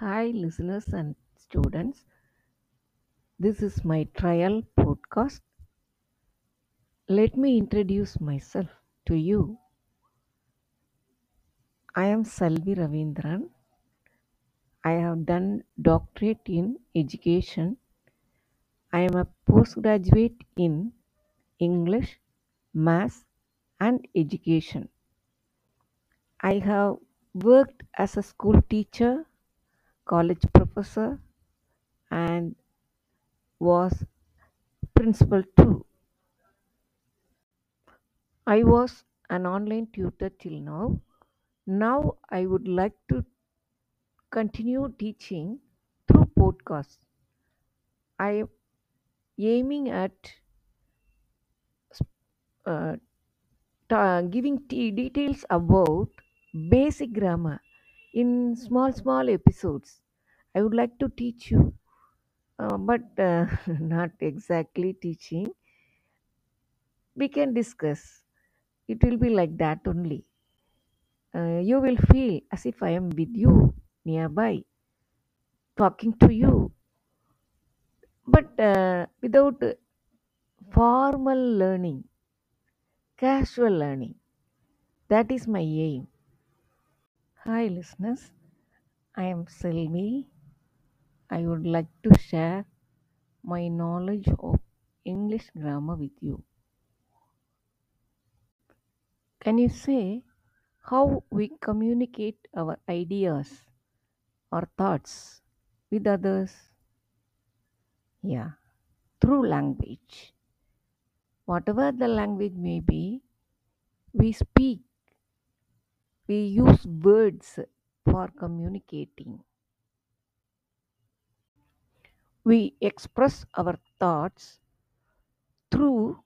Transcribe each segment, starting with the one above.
Hi, listeners and students. This is my trial podcast. Let me introduce myself to you. I am Selvi Ravindran. I have done doctorate in education. I am a postgraduate in English, Maths, and Education. I have worked as a school teacher, college professor, and was principal too. I was an online tutor till now. Now I would like to continue teaching through podcasts. I am aiming at uh, ta- giving t- details about basic grammar in small small episodes. I would like to teach you, uh, but uh, not exactly teaching. We can discuss. It will be like that only. Uh, you will feel as if I am with you nearby, talking to you, but uh, without formal learning, casual learning. That is my aim. Hi, listeners. I am Selvi. I would like to share my knowledge of English grammar with you. Can you say how we communicate our ideas or thoughts with others? Yeah, through language. Whatever the language may be, we speak, we use words for communicating. We express our thoughts through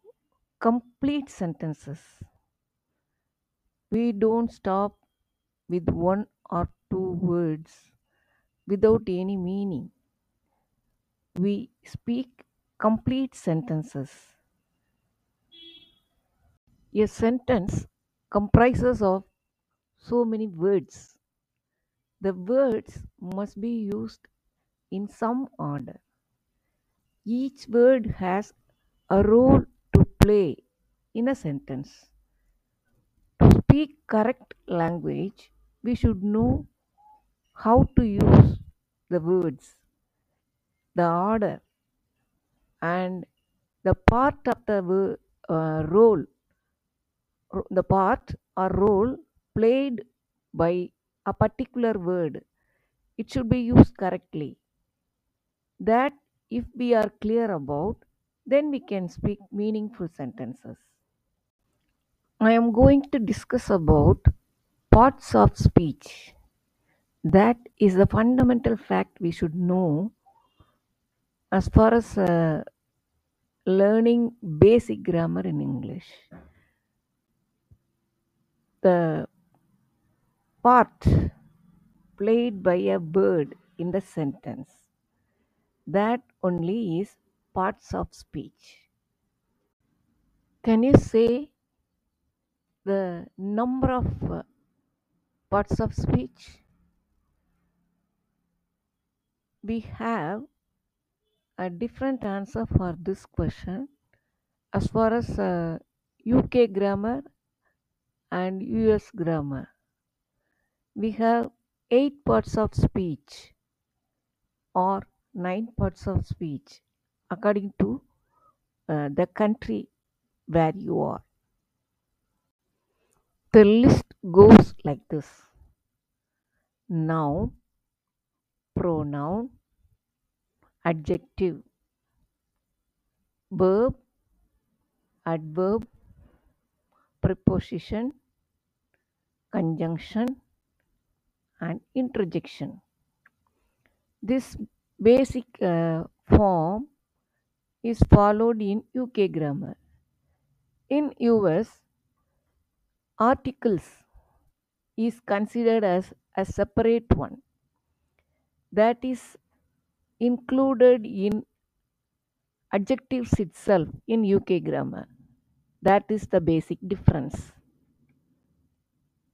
complete sentences. We don't stop with one or two words without any meaning. We speak complete sentences. A sentence comprises of so many words. The words must be used in some order. Each word has a role to play in a sentence. To speak correct language, we should know how to use the words, the order, and the part of the uh, role, the part or role played by a particular word. It should be used correctly. That, if we are clear about, then we can speak meaningful sentences. I am going to discuss about parts of speech. That is the fundamental fact we should know as far as uh, learning basic grammar in English. The part played by a bird in the sentence that only is parts of speech. Can you say the number of uh, parts of speech? We have a different answer for this question as far as uh, UK grammar and US grammar. We have eight parts of speech or nine parts of speech according to uh, the country where you are. The list goes like this noun, pronoun, adjective, verb, adverb, preposition, conjunction, and interjection. This basic uh, form is followed in UK grammar. In US, articles is considered as a separate one that is included in adjectives itself in UK grammar. That is the basic difference.